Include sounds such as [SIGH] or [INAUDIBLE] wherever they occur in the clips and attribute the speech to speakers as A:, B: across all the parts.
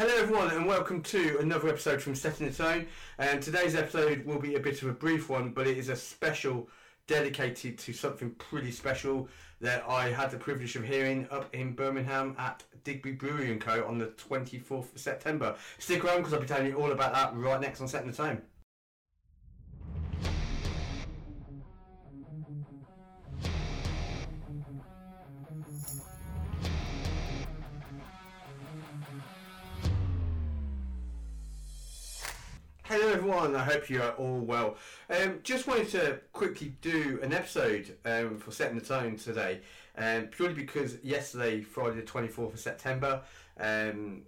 A: Hello, everyone, and welcome to another episode from Setting the Tone. And today's episode will be a bit of a brief one, but it is a special dedicated to something pretty special that I had the privilege of hearing up in Birmingham at Digbeth Brewery and Co. on the 24th of September. Stick around because I'll be telling you all about that right next on Setting the Tone. Hello everyone, I hope you are all well. Um, just wanted to quickly do an episode um, for setting the tone today, um, purely because yesterday, Friday the 24th of September, um,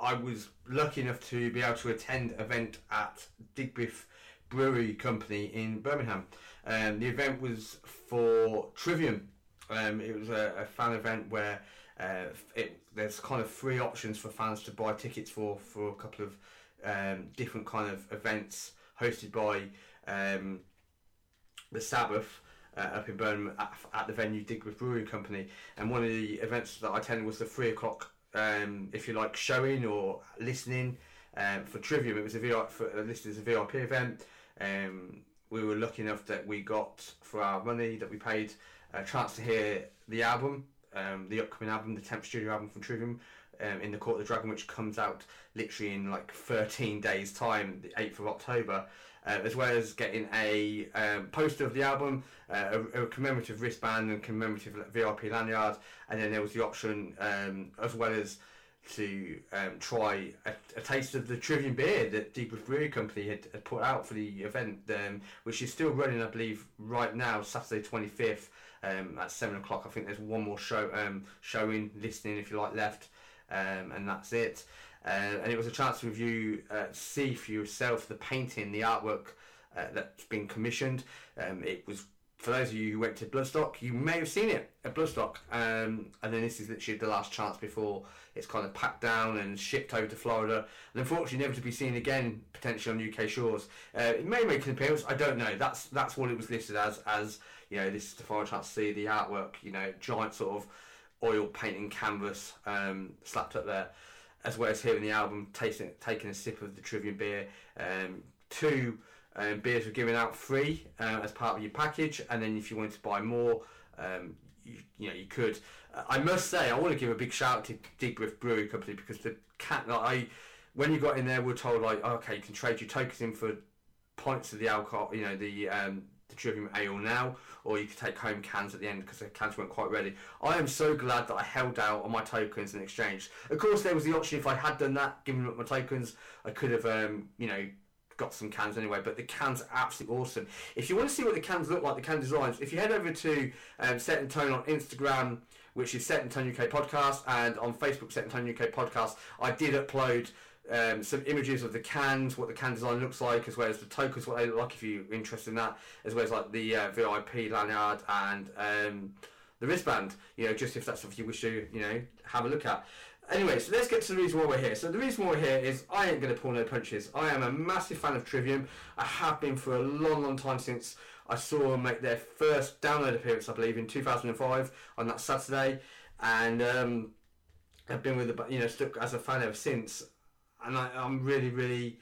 A: I was lucky enough to be able to attend an event at Digbeth Brewery Company in Birmingham. Um, the event was for Trivium. Um, it was a, a fan event where uh, it, there's kind of three options for fans to buy tickets for for a couple of um, different kind of events hosted by um, the Sabbath uh, up in Birmingham at, at the venue Digworth Brewing Company. And one of the events that I attended was the three o'clock, um, if you like, showing or listening um, for Trivium. It was a VIP, for, uh, a VIP event. Um, we were lucky enough that we got for our money that we paid a chance to hear the album, um, the upcoming album, the 10th studio album from Trivium, um, in the Court of the Dragon, which comes out literally in like 13 days' time, the 8th of October, uh, as well as getting a um, poster of the album, uh, a, a, commemorative wristband, and commemorative VIP lanyard, and then there was the option, um, as well as to um, try a, a, taste of the Trivium beer that Deepwood Brewery Company had, had, put out for the event, um, which is still running, I believe, right now, Saturday 25th um, at 7 o'clock. I think there's one more show showing, listening, if you like, left um, and that's it. Uh, and it was a chance to review, uh, see for yourself the painting, the artwork uh, that's been commissioned. Um, it was for those of you who went to Bloodstock, you may have seen it at Bloodstock, um, and then this is literally the last chance before it's kind of packed down and shipped over to Florida, and unfortunately never to be seen again potentially on UK shores. Uh, it may make an appearance, I don't know. That's that's what it was listed as. As you know, this is the final chance to see the artwork. You know, giant sort of oil painting canvas um, slapped up there, as well as hearing the album, tasting, taking a sip of the Trivium beer. Um, two um, beers were given out free uh, as part of your package, and then if you wanted to buy more, um, you, you, know you could. I must say, I want to give a big shout out to Digworth Brewery Company because the cat like, I when you got in there, we are told like, okay, you can trade your tokens in for pints of the alcohol, you know, the um, the Trivium Ale now, or you could take home cans at the end because the cans weren't quite ready. I am so glad that I held out on my tokens in exchange. Of course, there was the option if I had done that, given up my tokens, I could have, um, you know, got some cans anyway, but the cans are absolutely awesome. If you want to see what the cans look like, the can designs, if you head over to um, Set and Tone on Instagram, which is Set and Tone UK Podcast, and on Facebook, Set and Tone UK Podcast, I did upload um, some images of the cans, what the can design looks like, as well as the tokens, what they look like if you're interested in that, as well as like the uh, VIP lanyard and um, the wristband. You know, just if that's something you wish to, you know, have a look at. Anyway, so let's get to the reason why we're here. So the reason why we're here is I ain't going to pull no punches. I am a massive fan of Trivium. I have been for a long, long time since I saw them make their first download appearance, I believe, in 2005 on that Saturday, and um, I've been with the you know stuck as a fan ever since and I, am really, really,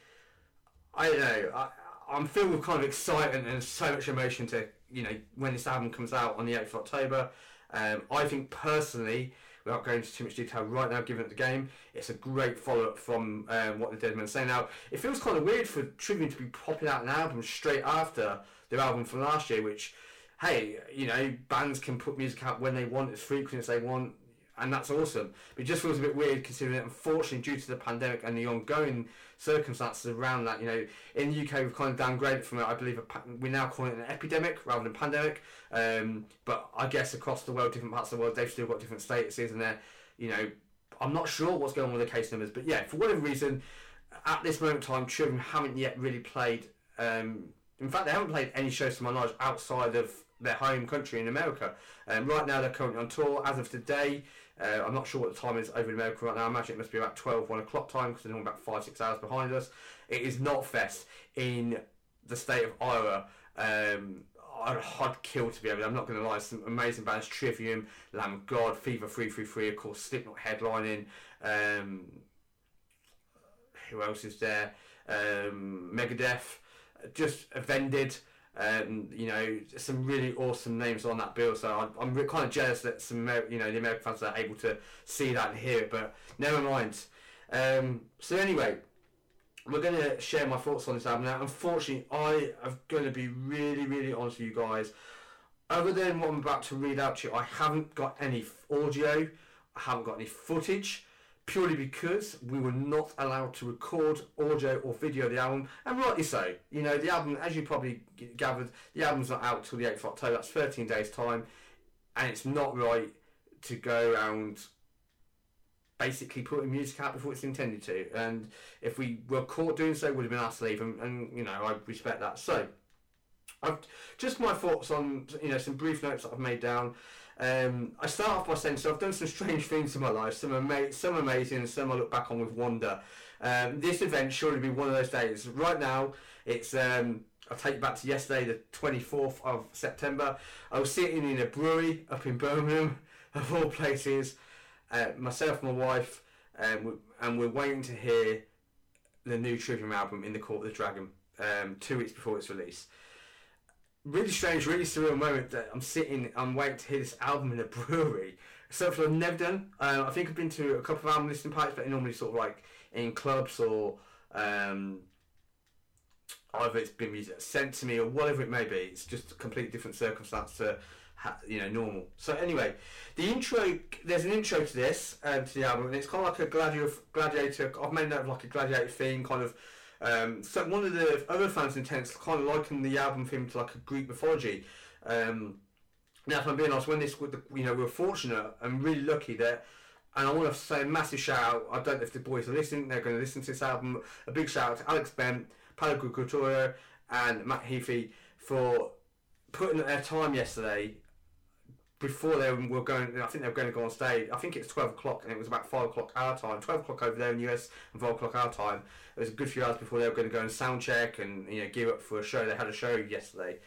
A: I don't know, I, I'm filled with kind of excitement and so much emotion to, you know, when this album comes out on the 8th of October. Um, I think personally, without going into too much detail right now, given the game, it's a great follow up from um, what the Dead Men say. Now, it feels kind of weird for Trivium to be popping out an album straight after their album from last year, which, hey, you know, bands can put music out when they want, as frequent as they want and that's awesome. But it just feels a bit weird considering that unfortunately due to the pandemic and the ongoing circumstances around that, you know, in the UK we've kind of downgraded from it. I believe we now call it an epidemic rather than pandemic. Um, but I guess across the world, different parts of the world, they've still got different statuses, and they're, you know, I'm not sure what's going on with the case numbers. But yeah, for whatever reason, at this moment in time, children haven't yet really played. Um, in fact, they haven't played any shows to my knowledge outside of their home country in America. Um, right now, they're currently on tour. As of today, uh, I'm not sure what the time is over in America right now. I imagine it must be about 12, 1 o'clock time because they're only about 5, 6 hours behind us. It is Knotfest in the state of Iowa. Um, I'd, kill to be able. I'm not going to lie. Some amazing bands: Trivium, Lamb of God, Fever Three Three Three. Of course, Slipknot headlining. Um, who else is there? Um, Megadeth, just Vended. Um, you know, some really awesome names on that bill. So I'm, I'm kind of jealous that some, you know, the American fans are able to see that and hear it. But never mind. Um, so anyway, we're going to share my thoughts on this album now. Unfortunately, I am going to be really, really honest with you guys. Other than what I'm about to read out to you, I haven't got any audio. I haven't got any footage purely because we were not allowed to record audio or video the album, and rightly so. You know, the album, as you probably gathered, the album's not out till the 8th of October, that's 13 days' time, and it's not right to go around basically putting music out before it's intended to. And if we were caught doing so, would have been asked to leave, and, and you know, I respect that. So, I've just my thoughts on you know some brief notes that I've made down. Um, I start off by saying, so I've done some strange things in my life, some, ama- some amazing, some I look back on with wonder. Um, this event surely be one of those days. Right now, it's um, I'll take you back to yesterday, the 24th of September. I was sitting in a brewery up in Birmingham, [LAUGHS] of all places, uh, myself my wife, um, and we're waiting to hear the new Trivium album, In the Court of the Dragon, um, two weeks before its release really strange, really surreal moment that I'm sitting, I'm waiting to hear this album in a [LAUGHS] brewery. Something I've never done. Uh, I think I've been to a couple of album listening parties, but normally sort of like in clubs or um, either it's been music sent to me or whatever it may be. It's just a completely different circumstance to you know normal. So anyway, the intro. There's an intro to this um, to the album, and it's kind of like a gladiator. Gladiator. I've made of like a gladiator theme, kind of um, so one of the other fans in Tense kind of likened the album theme to like a Greek mythology. Um, now, if I'm being honest, when this, you know, we are fortunate and really lucky that, and I want to say a massive shout out. I don't know if the boys are listening; they're going to listen to this album. A big shout out to Alex Bent, Paolo Couture, and Matt Heafy for putting their time yesterday before they were going, I think they were going to go on stage. I think it's twelve o'clock, and it was about five o'clock our time. Twelve o'clock over there in the US, and five o'clock our time. It was a good few hours before they were going to go and sound check and you know gear up for a show. They had a show yesterday,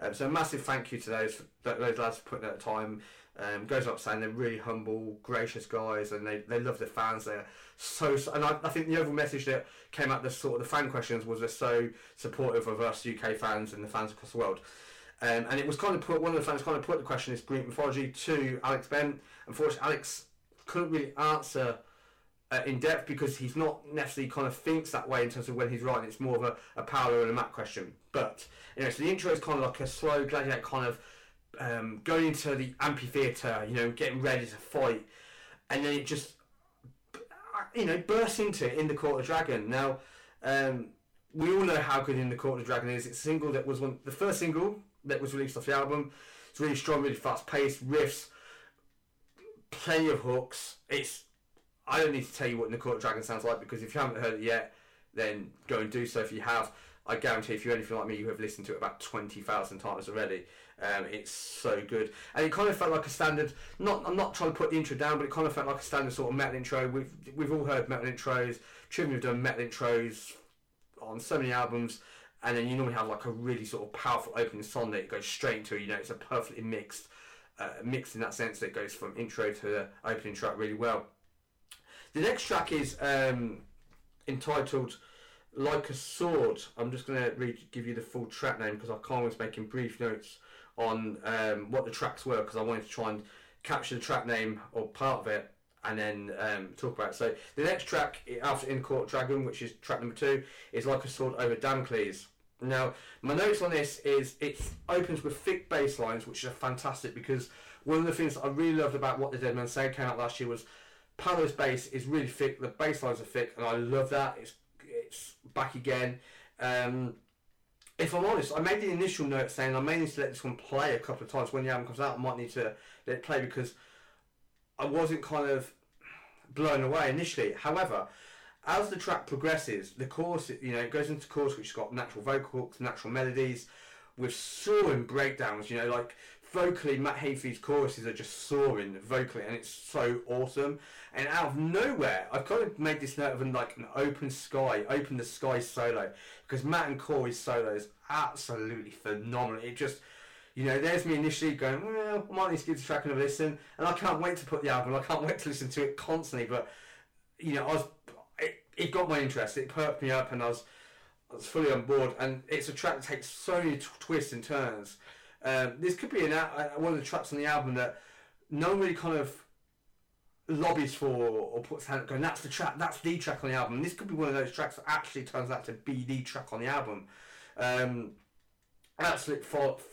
A: um, so a massive thank you to those those lads for putting that time. Um, goes up saying they're really humble, gracious guys, and they, they love their fans. They're so, and I, I think the overall message that came out the sort of the fan questions was they're so supportive of us UK fans and the fans across the world. Um, and it was kind of put, one of the fans kind of put the question is Greek mythology to Alex Bent. Unfortunately, Alex couldn't really answer uh, in depth because he's not necessarily kind of thinks that way in terms of when he's writing. It's more of a, a Paolo and a Matt question. But, you know, so the intro is kind of like a slow gladiator kind of um, going into the amphitheatre, you know, getting ready to fight. And then it just, you know, bursts into it in the Court of Dragon. Now, um, we all know how good In the Court of Dragon is. It's a single that was one, the first single that was released off the album. It's really strong, really fast paced, riffs, plenty of hooks. It's I don't need to tell you what Nicole Dragon sounds like because if you haven't heard it yet, then go and do so. If you have, I guarantee if you're anything like me, you have listened to it about twenty thousand times already. Um, it's so good, and it kind of felt like a standard. Not, I'm not trying to put the intro down, but it kind of felt like a standard sort of metal intro. We've we've all heard metal intros. Trivium have done metal intros on so many albums and then you normally have like a really sort of powerful opening song that goes straight into. You know, it's a perfectly mixed, uh, mixed in that sense that it goes from intro to the opening track really well. The next track is um, entitled "Like a Sword." I'm just going to read, give you the full track name because I can't was making brief notes on um, what the tracks were because I wanted to try and capture the track name or part of it and then um, talk about it. So the next track after In Court Dragon, which is track number two, is Like a Sword Over Damocles. Now, my notes on this is it opens with thick bass lines, which are fantastic because one of the things that I really loved about what the Dead Men Say came out last year was Paolo's bass is really thick, the bass lines are thick, and I love that. It's it's back again. Um, if I'm honest, I made the initial note saying I may need to let this one play a couple of times when the album comes out. I might need to let it play because I wasn't kind of blown away initially. However, as the track progresses, the chorus, you know, it goes into chorus which has got natural vocal hooks, natural melodies, with soaring breakdowns. You know, like vocally, Matt Heafy's choruses are just soaring vocally, and it's so awesome. And out of nowhere, I've kind of made this note of an, like an open sky, open the sky solo, because Matt and Corey's solo is absolutely phenomenal. It just you know, there's me initially going, well, I might need to give the track another listen, and I can't wait to put the album. I can't wait to listen to it constantly. But you know, I was, it, it got my interest. It perked me up, and I was I was fully on board. And it's a track that takes so many t- twists and turns. Um, this could be an uh, one of the tracks on the album that no one really kind of lobbies for or puts hand going that's the track that's the track on the album this could be one of those tracks that actually turns out to be the track on the album um, absolute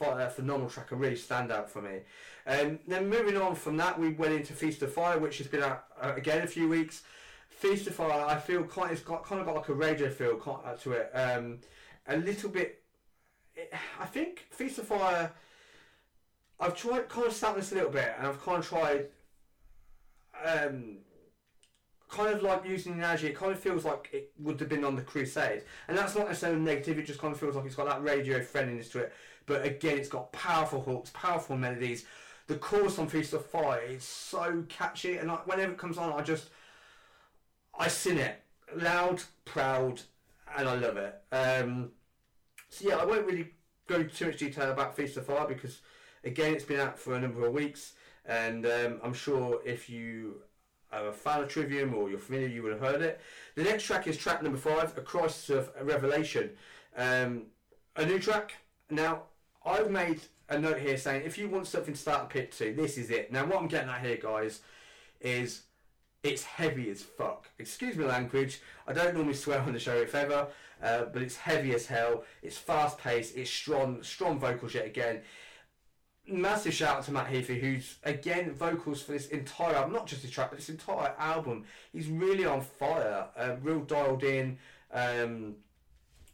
A: uh, phenomenal track a really stand out for me. Um, then moving on from that we went into Feast of Fire which has been out uh, again a few weeks. Feast of Fire I feel quite it's got kind of got like a radio feel to it. Um, a little bit I think Feast of Fire I've tried kind of sat this a little bit and I've kind of tried um, kind of like using the analogy, it kind of feels like it would have been on the Crusade, and that's not necessarily negative. It just kind of feels like it's got that radio friendliness to it. But again, it's got powerful hooks, powerful melodies. The chorus on Feast of Fire is so catchy, and I, whenever it comes on, I just I sing it loud, proud, and I love it. Um, so yeah, I won't really go into too much detail about Feast of Fire because again, it's been out for a number of weeks. And um, I'm sure if you are a fan of Trivium or you're familiar, you would have heard it. The next track is track number five, A Crisis of Revelation. Um, a new track. Now, I've made a note here saying if you want something to start a pit to, this is it. Now, what I'm getting at here, guys, is it's heavy as fuck. Excuse me language. I don't normally swear on the show if ever, uh, but it's heavy as hell. It's fast paced. It's strong, strong vocals yet again massive shout out to Matt Heafy, who's again vocals for this entire album, not just this track, but this entire album. He's really on fire, uh, real dialed in. Um,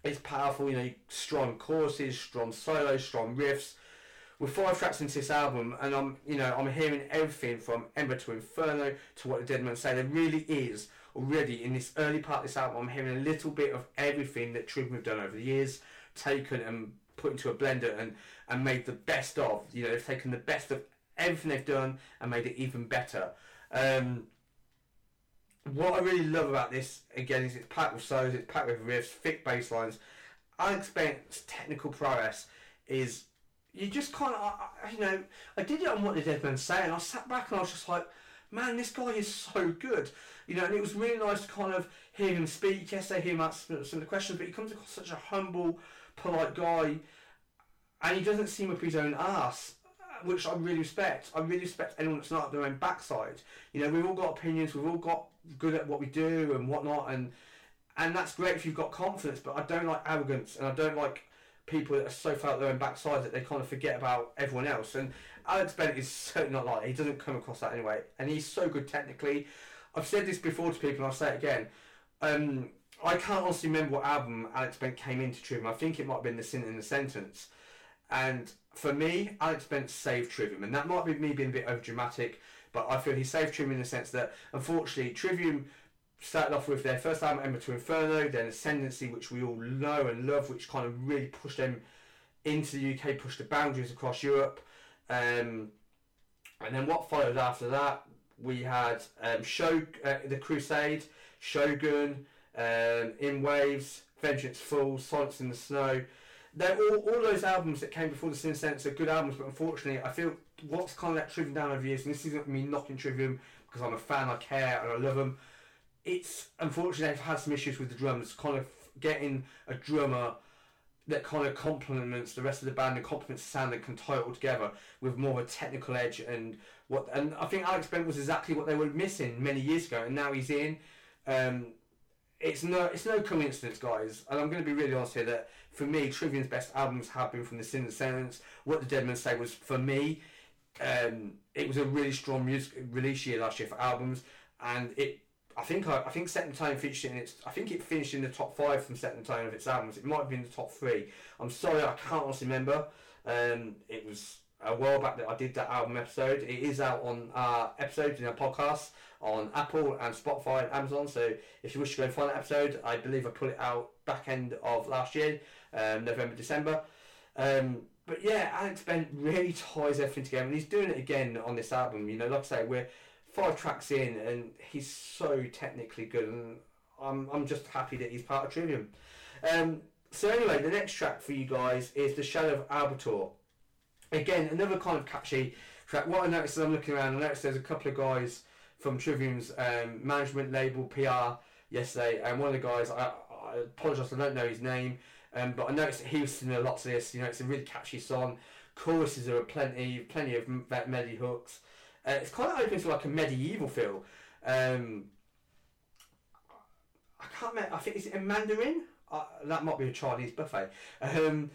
A: it's powerful, you know, strong choruses, strong solos, strong riffs. With five tracks into this album, and I'm, you know, I'm hearing everything from Ember to Inferno to what the Dead Men say. There really is already in this early part of this album. I'm hearing a little bit of everything that Trivium have done over the years, taken and put into a blender and, and made the best of. You know, they've taken the best of everything they've done and made it even better. Um, what I really love about this again is it's packed with solos, it's packed with riffs, thick bass lines. Bent's technical prowess is you just kind of you know I did it on what the Dead Men say and I sat back and I was just like man this guy is so good you know and it was really nice to kind of hear him speak yes they hear him answer some of the questions but he comes across such a humble polite guy, and he doesn't seem up his own ass, which I really respect. I really respect anyone that's not their own backside. You know, we've all got opinions, we've all got good at what we do and whatnot, and and that's great if you've got confidence. But I don't like arrogance, and I don't like people that are so far up their own backside that they kind of forget about everyone else. And Alex Bent is [LAUGHS] certainly not like that. He doesn't come across that anyway, and he's so good technically. I've said this before to people, and I'll say it again. Um, I can't honestly remember what album Alex Bent came into Trivium. I think it might have been The Sin and the Sentence. And for me, Alex Bent saved Trivium. And that might be me being a bit over dramatic, but I feel he saved Trivium in the sense that, unfortunately, Trivium started off with their first album, Ember to Inferno, then Ascendancy, which we all know and love, which kind of really pushed them into the UK, pushed the boundaries across Europe. Um, and then what followed after that, we had um, uh, The Crusade, Shogun, um, In Waves, Vengeance Falls, Silence in the Snow. They're all, all those albums that came before the Sin Sense are good albums, but unfortunately, I feel what's kind of let Trivium down over the years, and this isn't me knocking Trivium because I'm a fan, I care, and I love them. It's unfortunately they've had some issues with the drums, kind of getting a drummer that kind of complements the rest of the band and complements the sound and can tie it all together with more of a technical edge and what and I think Alex Bent was exactly what they were missing many years ago and now he's in um, it's no it's no coincidence, guys. And I'm going to be really honest here that for me, Trivium's best albums have been from the Sin and Silence. What the Dead Men say was for me, um, it was a really strong music release year last year for albums, and it. I think I, I think Set in Time featured in its. I think it finished in the top five from Set in Time of its albums. It might have been the top three. I'm sorry, I can't honestly remember. Um, it was a while back that I did that album episode. It is out on our episodes in our podcast on Apple and Spotify and Amazon. So if you wish to go and find that episode, I believe I put it out back end of last year, um, November, December. Um, but yeah, Alex Bent really ties everything together, and he's doing it again on this album. You know, like I say, we're five tracks in, and he's so technically good, and I'm I'm just happy that he's part of Trivium. Um, so anyway, the next track for you guys is The Shadow of Arbiter. Again, another kind of catchy track. What I noticed as I'm looking around, I noticed there's a couple of guys from Trivium's um, management label, PR yesterday, and one of the guys, I, I apologise, I don't know his name, um, but I noticed that he was singing a lot to this. You know, it's a really catchy song. Choruses are plenty, plenty of melody hooks. Uh, it's kind of open to like a medieval feel. Um, I can't remember. I think is it in Mandarin? Uh, that might be a Chinese buffet. Um,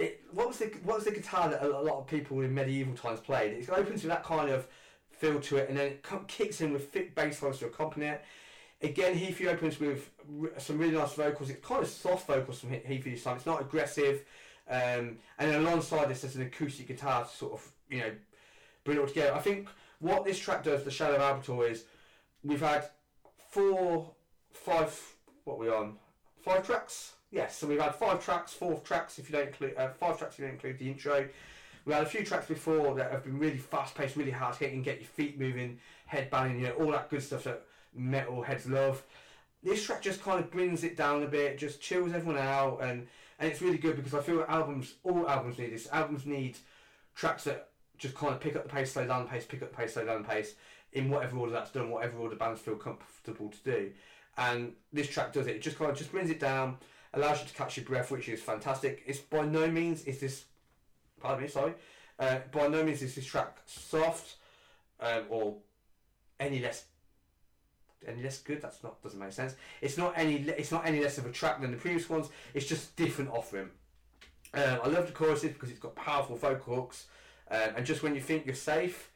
A: it, what was the what was the guitar that a lot of people in medieval times played? It opens to that kind of feel to it, and then it kicks in with thick bass lines to accompany it. Again, Heafy opens with some really nice vocals. It's kind of soft vocals from Heafy this time. It's not aggressive. Um, and then alongside this, there's an acoustic guitar to sort of, you know, bring it all together. I think what this track does, The Shadow of Abattoir, is we've had four, five, what are we on? Five tracks? Yes, so we've had five tracks, four tracks if you don't include, uh, five tracks if you don't include the intro. We had a few tracks before that have been really fast paced, really hard hitting, get your feet moving, head banging, you know, all that good stuff that metal heads love. This track just kind of brings it down a bit, just chills everyone out, and, and it's really good because I feel albums, all albums need this. Albums need tracks that just kind of pick up the pace, slow down the pace, pick up the pace, slow down the pace, in whatever order that's done, whatever order the bands feel comfortable to do. And this track does it. It just kind of just brings it down, allows you to catch your breath, which is fantastic. It's by no means is this, pardon me, sorry, uh, by no means is this track soft um, or any less any less good. That's not doesn't make sense. It's not any it's not any less of a track than the previous ones. It's just different offering. Um, I love the choruses because it's got powerful vocal hooks, um, and just when you think you're safe,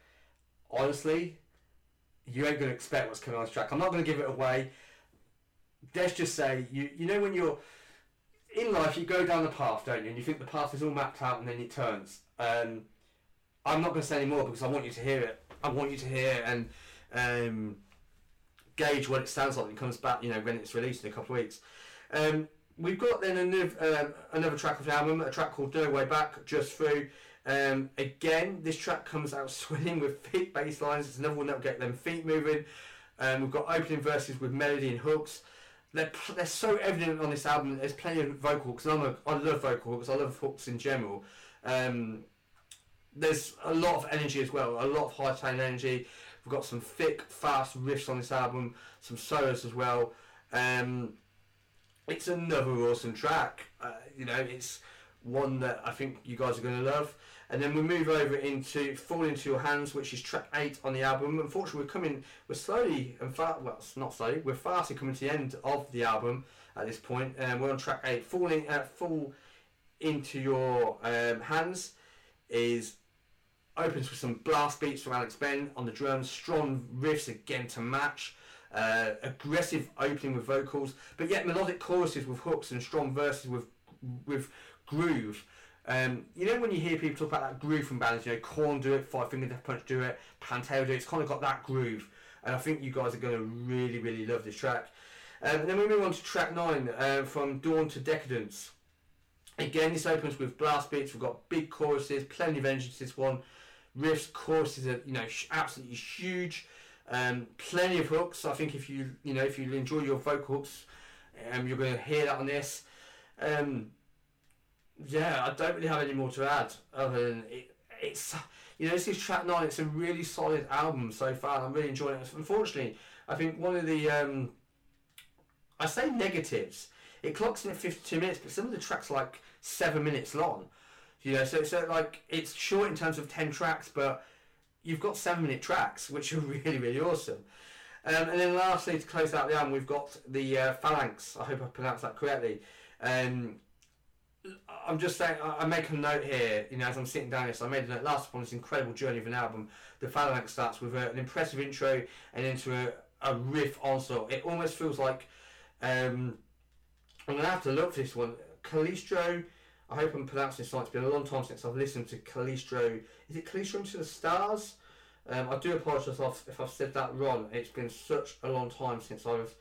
A: honestly, you ain't gonna expect what's coming on this track. I'm not gonna give it away. Let's just say you you know when you're in life you go down the path, don't you? And you think the path is all mapped out, and then it turns. Um, I'm not going to say any more because I want you to hear it. I want you to hear and um, gauge what it sounds like when it comes back, you know, when it's released in a couple of weeks. Um, we've got then another, um, another track of the album, a track called No Way Back, Just Through. Um, again, this track comes out [LAUGHS] swinging with thick bass lines. It's another one that will get them feet moving. Um, we've got opening verses with melody and hooks. They're, they're so evident on this album. There's plenty of vocal. And I'm a, I love vocal hooks. I love hooks in general. Um, there's a lot of energy as well. A lot of high tone energy. We've got some thick, fast riffs on this album, some solos as well. Um, it's another awesome track. Uh, you know, it's one that I think you guys are going to love. And then we move over into Fall Into Your Hands, which is track eight on the album. Unfortunately, we're coming, we're slowly and fast, well, not slowly, we're fastly coming to the end of the album at this point. Um, we're on track eight. Falling, uh, Fall Into Your um, Hands is opens with some blast beats from Alex Bent on the drums, strong riffs again to match. Uh, aggressive opening with vocals, but yet melodic choruses with hooks and strong verses with with groove. Um, you know when you hear people talk about that groove from bands, you know, Korn do it, Five Finger Death Punch do it, Pantera do it. It's kind of got that groove, and I think you guys are going to really, really love this track. Um, and then we move on to track nine, uh, from Dawn to Decadence. Again, this opens with blast beats. We've got big choruses, plenty of energy to this one riffs, choruses are you know absolutely huge. Um, plenty of hooks. I think if you you know if you enjoy your vocal hooks, um, you're going to hear that on this. Um, yeah, I don't really have any more to add other than it, it's you know this is track nine. It's a really solid album so far. I'm really enjoying it. Unfortunately, I think one of the um, I say negatives. It clocks in at 52 minutes, but some of the tracks are like seven minutes long. You know, so so like it's short in terms of ten tracks, but you've got seven minute tracks, which are [LAUGHS] really really awesome. Um, and then lastly, to close out the album, we've got the uh, Phalanx. I hope I pronounced that correctly. Um, I'm just saying, I, make a note here, you know, as I'm sitting down here, so I made a note last upon this incredible journey of an album. The Phalanx starts with an impressive intro and into a, a riff onslaught. It almost feels like, um, I'm going to have to look for this one. Calistro I hope I'm pronouncing this right. It's been a long time since I've listened to Calistro. Is it Calistro into the Stars? Um, I do apologise if I've said that wrong. It's been such a long time since I've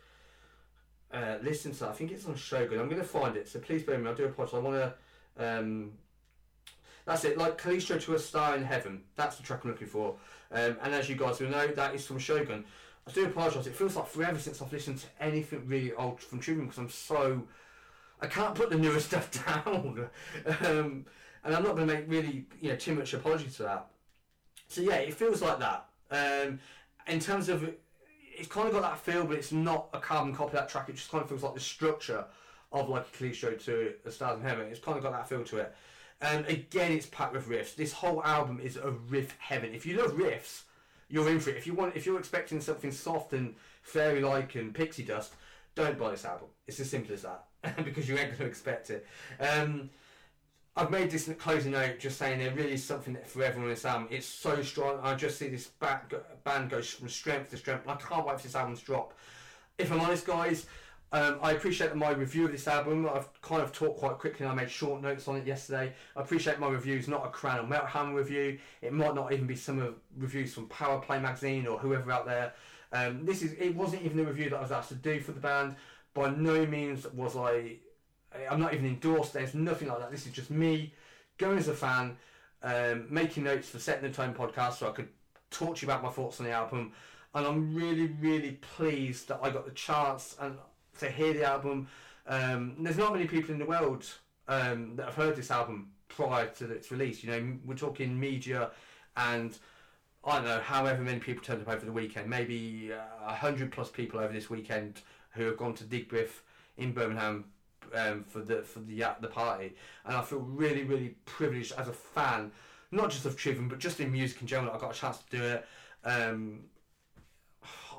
A: uh, listened to that. I think it's on Shogun. I'm going to find it, so please bear with me. I do apologise. I want to. Um, that's it, like Calistro to a Star in Heaven. That's the track I'm looking for. Um, and as you guys will know, that is from Shogun. I do apologise. It feels like forever since I've listened to anything really old from Trivium because I'm so I can't put the newer [LAUGHS] stuff down, um, and I'm not going to make really you know too much apology to that. So yeah, it feels like that. Um, in terms of it's kind of got that feel, but it's not a carbon copy of that track. It just kind of feels like the structure of like a cliche to a Stars in Heaven. It's kind of got that feel to it. And again, it's packed with riffs. This whole album is a riff heaven. If you love riffs, you're in for it. If you want, if you're expecting something soft and fairy-like and pixie dust, don't buy this album. It's as simple as that [LAUGHS] because you ain't going to expect it. Um, I've made this closing note just saying there really is something for everyone this album. It's so strong. I just see this band goes from strength to strength. I can't wait for this album to drop. If I'm honest, guys, um, I appreciate my review of this album. I've kind of talked quite quickly and I made short notes on it yesterday. I appreciate my review not a Kerrang Metal Hammer review. It might not even be some of reviews from Power Play magazine or whoever out there. Um, this is it wasn't even a review that I was asked to do for the band. By no means was I. I'm not even endorsed. There's nothing like that. This is just me going as a fan, um, making notes for Setting the Tone podcast so I could talk to you about my thoughts on the album. And I'm really, really pleased that I got the chance and to hear the album. Um, there's not many people in the world um, that have heard this album prior to its release. You know, we're talking media and I don't know, however many people turned up over the weekend. Maybe uh, a uh, hundred plus people over this weekend who have gone to Digbeth in Birmingham um, for the for the uh, the party, and I feel really really privileged as a fan, not just of Trivium but just in music in general. I got a chance to do it. Um,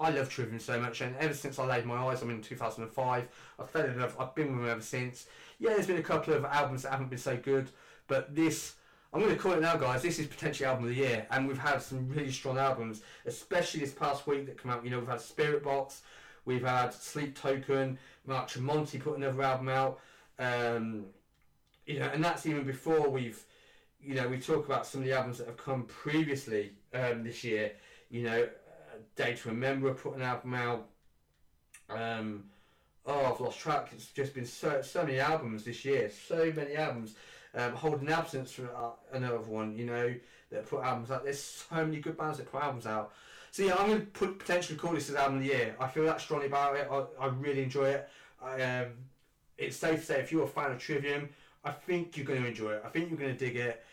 A: I love Trivium so much, and ever since I laid my eyes on him in 2005, I fell in love. I've been with him ever since. Yeah, there's been a couple of albums that haven't been so good, but this, I'm going to call it now, guys. This is potentially album of the year, and we've had some really strong albums, especially this past week that come out. You know, we've had Spiritbox, we've had Sleep Token, Mark Tremonti put another album out. Um, you know, and that's even before we've, you know, we talk about some of the albums that have come previously um, this year. You know, Day to Remember put an album out. Um, oh, I've lost track. It's just been so so many albums this year. So many albums. Um, Holding Absence uh, another one. You know that put albums out. There's so many good bands that put albums out. So yeah, I'm going to put potentially call this as album of the year. I feel that strongly about it. I, I really enjoy it. I, um, it's safe to say if you're a fan of Trivium, I think you're going to enjoy it. I think you're going to dig it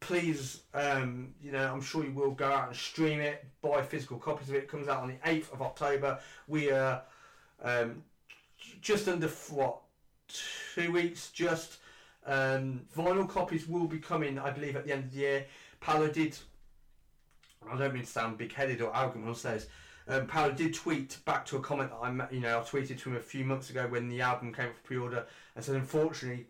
A: please, um, you know, I'm sure you will go out and stream it, buy physical copies of it. It comes out on the 8th of October. We are um, just under, what, two weeks just. Um, vinyl copies will be coming, I believe, at the end of the year. Paolo did, I don't mean to sound big headed or arrogant when I say this. Um, Paolo did tweet back to a comment that I, you know, I tweeted to him a few months ago when the album came for pre-order, and said unfortunately,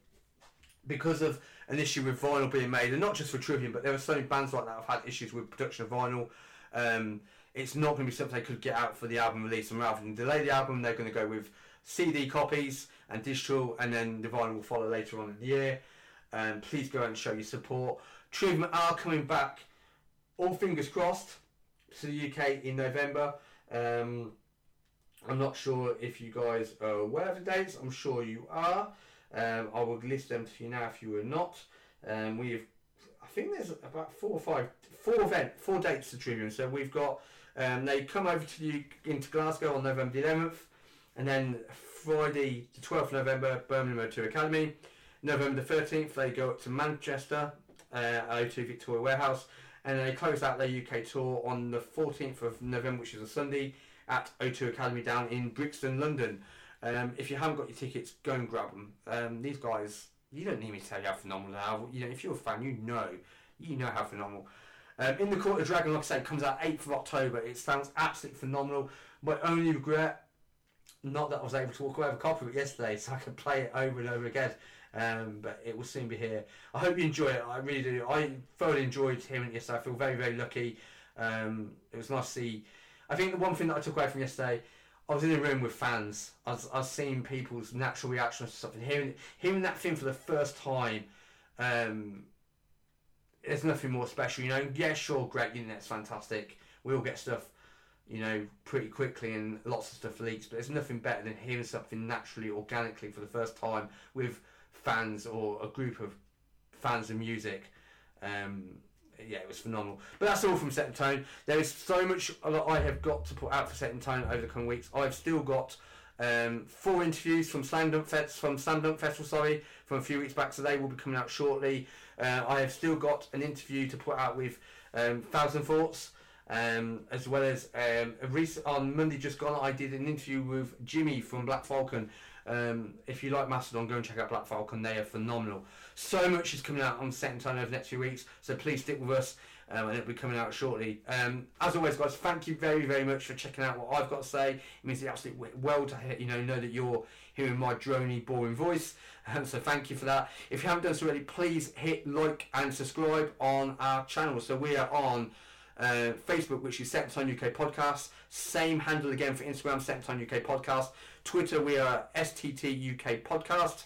A: because of an issue with vinyl being made, and not just for Trivium, but there are so many bands like that have had issues with production of vinyl. Um, it's not going to be something they could get out for the album release, and rather than delay the album, they're going to go with CD copies and digital, and then the vinyl will follow later on in the year. Um, please go and show your support. Trivium are coming back, all fingers crossed, to the UK in November. Um, I'm not sure if you guys are aware of the dates. I'm sure you are. Um, I will list them to you now if you were not. Um, we've, I think there's about four or five, four event, four dates to Trivium. So we've got, um, they come over to you into Glasgow on November the 11th, and then Friday the 12th of November, Birmingham O2 Academy. November the 13th, they go up to Manchester, uh, O2 Victoria Warehouse, and they close out their UK tour on the 14th of November, which is a Sunday, at O2 Academy down in Brixton, London. Um, if you haven't got your tickets, go and grab them. Um, these guys, you don't need me to tell you how phenomenal they are. You know, if you're a fan, you know, you know how phenomenal. Um, in the Court of Dragon, like I say, comes out 8th of October. It sounds absolutely phenomenal. My only regret, not that I was able to walk away with a copy of it yesterday, so I could play it over and over again. Um, but it will soon be here. I hope you enjoy it. I really do. I thoroughly enjoyed hearing it yesterday. I feel very, very lucky. Um, it was nice to see. I think the one thing that I took away from yesterday I was in a room with fans. I was, I was seeing people's natural reactions to something. Hearing hearing that thing for the first time, um, there's nothing more special. You know, yeah, sure, great, the internet's fantastic. We all get stuff, you know, pretty quickly and lots of stuff leaks. But there's nothing better than hearing something naturally, organically for the first time with fans or a group of fans of music. Um, yeah, it was phenomenal. But that's all from Set the Tone. There is so much that I have got to put out for Set the Tone over the coming weeks. I've still got um, four interviews from Slam Dunk Fest, from Slam Dunk Festival, sorry, from a few weeks back. So they will be coming out shortly. Uh, I have still got an interview to put out with um, Thousand Thoughts. Um, as well as um, recent, on Monday just gone, I did an interview with Jimmy from Black Falcon. Um, if you like Mastodon, go and check out Black Falcon. They are phenomenal. So much is coming out on Set in Time over the next few weeks, so please stick with us, um, and it'll be coming out shortly. Um, as always, guys, thank you very, very much for checking out what I've got to say. It means the absolute well to you know know that you're hearing my drony, boring voice. Um, so thank you for that. If you haven't done so already, please hit like and subscribe on our channel. So we are on. Uh, Facebook, which is Set Time UK Podcast. Same handle again for Instagram, Set Time UK Podcast. Twitter, we are STT UK Podcast.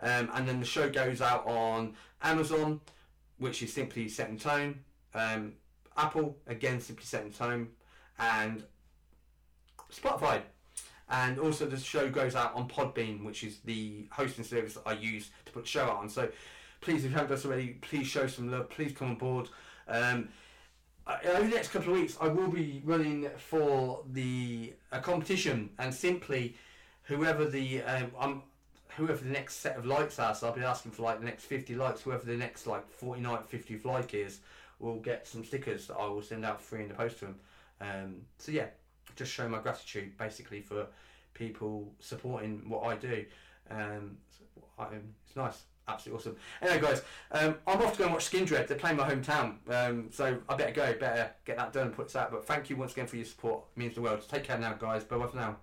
A: Um, and then the show goes out on Amazon, which is simply Set in Tone. Um, Apple, again, simply Set in Tone. And Spotify. And also the show goes out on Podbean, which is the hosting service that I use to put the show out on. So please, if you haven't done so already, please show some love. Please come on board. Um, uh, over the next couple of weeks, I will be running for the a competition, and simply whoever the um, I'm, whoever the next set of likes are. So I'll be asking for like the next 50 likes. Whoever the next like 49, 50th like is, will get some stickers that I will send out free in the post to them. Um, so yeah, just show my gratitude basically for people supporting what I do. Um, I, it's nice absolutely awesome. Anyway, guys, um, I'm off to go and watch Skindred. They're playing my hometown, um, so I better go. Better get that done and put this out. But thank you once again for your support. It means the world. Take care now, guys. Bye bye for now.